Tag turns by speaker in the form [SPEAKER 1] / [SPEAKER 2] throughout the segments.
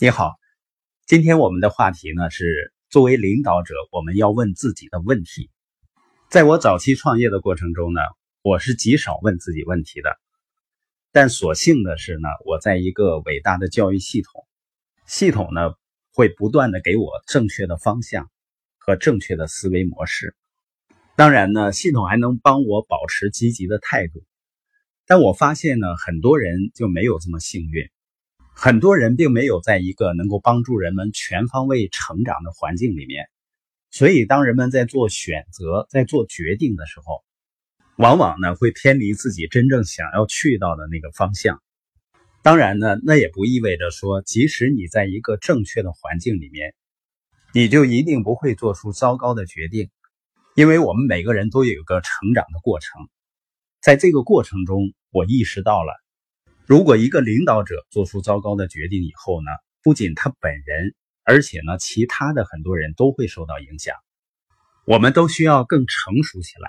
[SPEAKER 1] 你好，今天我们的话题呢是作为领导者，我们要问自己的问题。在我早期创业的过程中呢，我是极少问自己问题的。但所幸的是呢，我在一个伟大的教育系统，系统呢会不断的给我正确的方向和正确的思维模式。当然呢，系统还能帮我保持积极的态度。但我发现呢，很多人就没有这么幸运。很多人并没有在一个能够帮助人们全方位成长的环境里面，所以当人们在做选择、在做决定的时候，往往呢会偏离自己真正想要去到的那个方向。当然呢，那也不意味着说，即使你在一个正确的环境里面，你就一定不会做出糟糕的决定，因为我们每个人都有一个成长的过程，在这个过程中，我意识到了。如果一个领导者做出糟糕的决定以后呢，不仅他本人，而且呢，其他的很多人都会受到影响。我们都需要更成熟起来。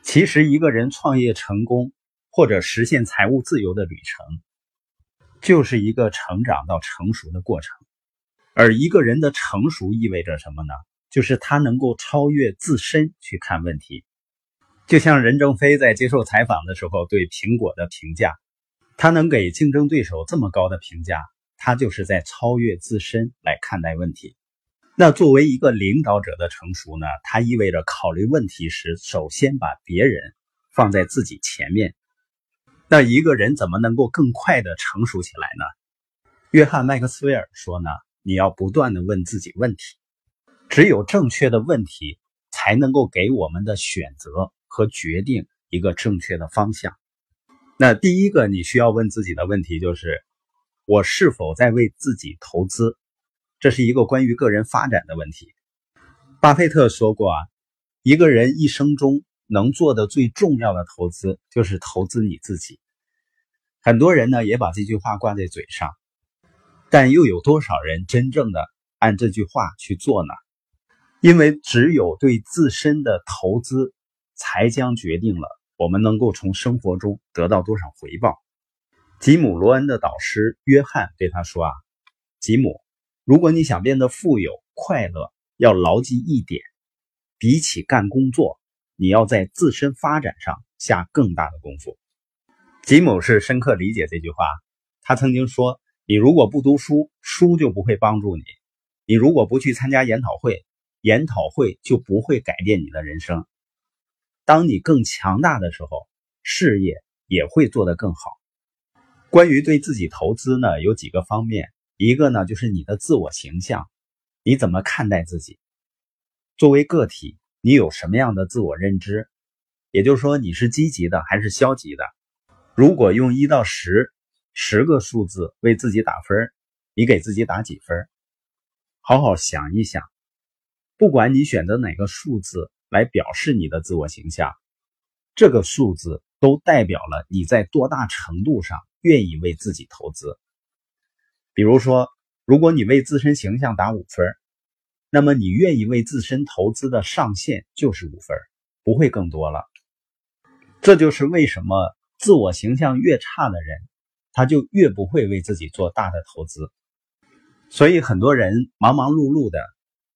[SPEAKER 1] 其实，一个人创业成功或者实现财务自由的旅程，就是一个成长到成熟的过程。而一个人的成熟意味着什么呢？就是他能够超越自身去看问题。就像任正非在接受采访的时候对苹果的评价。他能给竞争对手这么高的评价，他就是在超越自身来看待问题。那作为一个领导者的成熟呢？它意味着考虑问题时，首先把别人放在自己前面。那一个人怎么能够更快的成熟起来呢？约翰麦克斯韦尔说呢：“你要不断的问自己问题，只有正确的问题，才能够给我们的选择和决定一个正确的方向。”那第一个你需要问自己的问题就是：我是否在为自己投资？这是一个关于个人发展的问题。巴菲特说过啊，一个人一生中能做的最重要的投资就是投资你自己。很多人呢也把这句话挂在嘴上，但又有多少人真正的按这句话去做呢？因为只有对自身的投资，才将决定了。我们能够从生活中得到多少回报？吉姆·罗恩的导师约翰对他说：“啊，吉姆，如果你想变得富有、快乐，要牢记一点：比起干工作，你要在自身发展上下更大的功夫。”吉姆是深刻理解这句话。他曾经说：“你如果不读书，书就不会帮助你；你如果不去参加研讨会，研讨会就不会改变你的人生。”当你更强大的时候，事业也会做得更好。关于对自己投资呢，有几个方面，一个呢就是你的自我形象，你怎么看待自己？作为个体，你有什么样的自我认知？也就是说，你是积极的还是消极的？如果用一到十，十个数字为自己打分，你给自己打几分？好好想一想，不管你选择哪个数字。来表示你的自我形象，这个数字都代表了你在多大程度上愿意为自己投资。比如说，如果你为自身形象打五分，那么你愿意为自身投资的上限就是五分，不会更多了。这就是为什么自我形象越差的人，他就越不会为自己做大的投资。所以很多人忙忙碌碌的，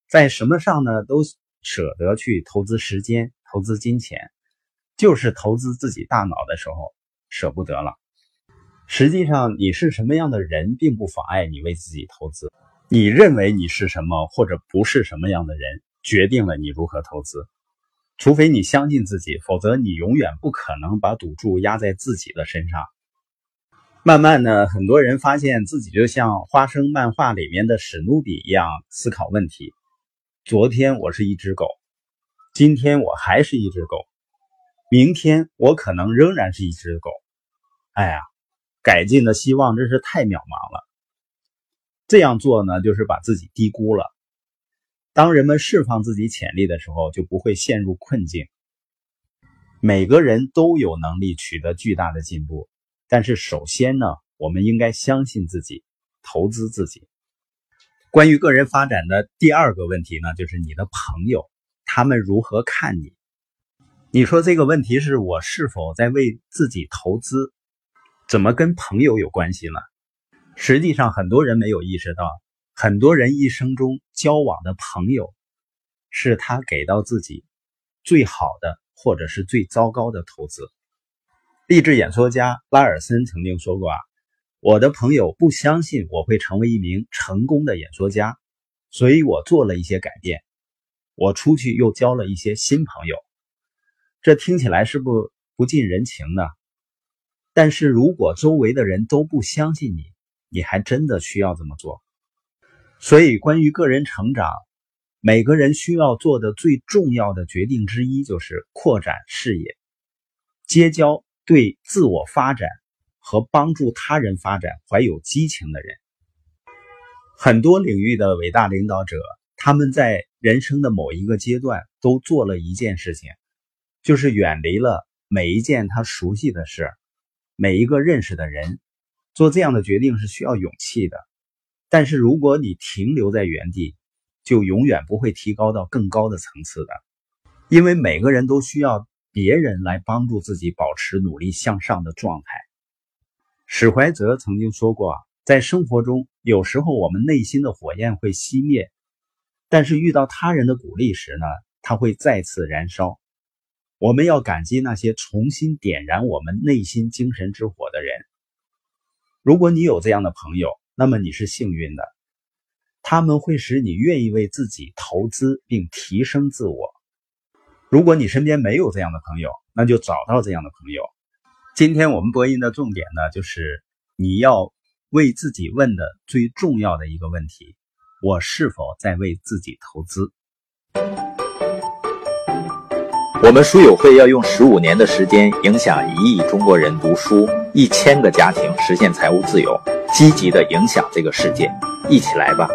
[SPEAKER 1] 在什么上呢都。舍得去投资时间、投资金钱，就是投资自己大脑的时候舍不得了。实际上，你是什么样的人，并不妨碍你为自己投资。你认为你是什么，或者不是什么样的人，决定了你如何投资。除非你相信自己，否则你永远不可能把赌注压在自己的身上。慢慢的，很多人发现自己就像花生漫画里面的史努比一样思考问题。昨天我是一只狗，今天我还是一只狗，明天我可能仍然是一只狗。哎呀，改进的希望真是太渺茫了。这样做呢，就是把自己低估了。当人们释放自己潜力的时候，就不会陷入困境。每个人都有能力取得巨大的进步，但是首先呢，我们应该相信自己，投资自己。关于个人发展的第二个问题呢，就是你的朋友他们如何看你？你说这个问题是我是否在为自己投资？怎么跟朋友有关系呢？实际上，很多人没有意识到，很多人一生中交往的朋友，是他给到自己最好的或者是最糟糕的投资。励志演说家拉尔森曾经说过啊，我的朋友不相信我会成为一名成功的演说家，所以我做了一些改变，我出去又交了一些新朋友。这听起来是不不近人情呢？但是如果周围的人都不相信你，你还真的需要这么做。所以，关于个人成长，每个人需要做的最重要的决定之一就是扩展视野，结交。对自我发展和帮助他人发展怀有激情的人，很多领域的伟大领导者，他们在人生的某一个阶段都做了一件事情，就是远离了每一件他熟悉的事，每一个认识的人。做这样的决定是需要勇气的，但是如果你停留在原地，就永远不会提高到更高的层次的，因为每个人都需要。别人来帮助自己保持努力向上的状态。史怀泽曾经说过，在生活中，有时候我们内心的火焰会熄灭，但是遇到他人的鼓励时呢，它会再次燃烧。我们要感激那些重新点燃我们内心精神之火的人。如果你有这样的朋友，那么你是幸运的，他们会使你愿意为自己投资并提升自我。如果你身边没有这样的朋友，那就找到这样的朋友。今天我们播音的重点呢，就是你要为自己问的最重要的一个问题：我是否在为自己投资？
[SPEAKER 2] 我们书友会要用十五年的时间，影响一亿中国人读书，一千个家庭实现财务自由，积极的影响这个世界，一起来吧！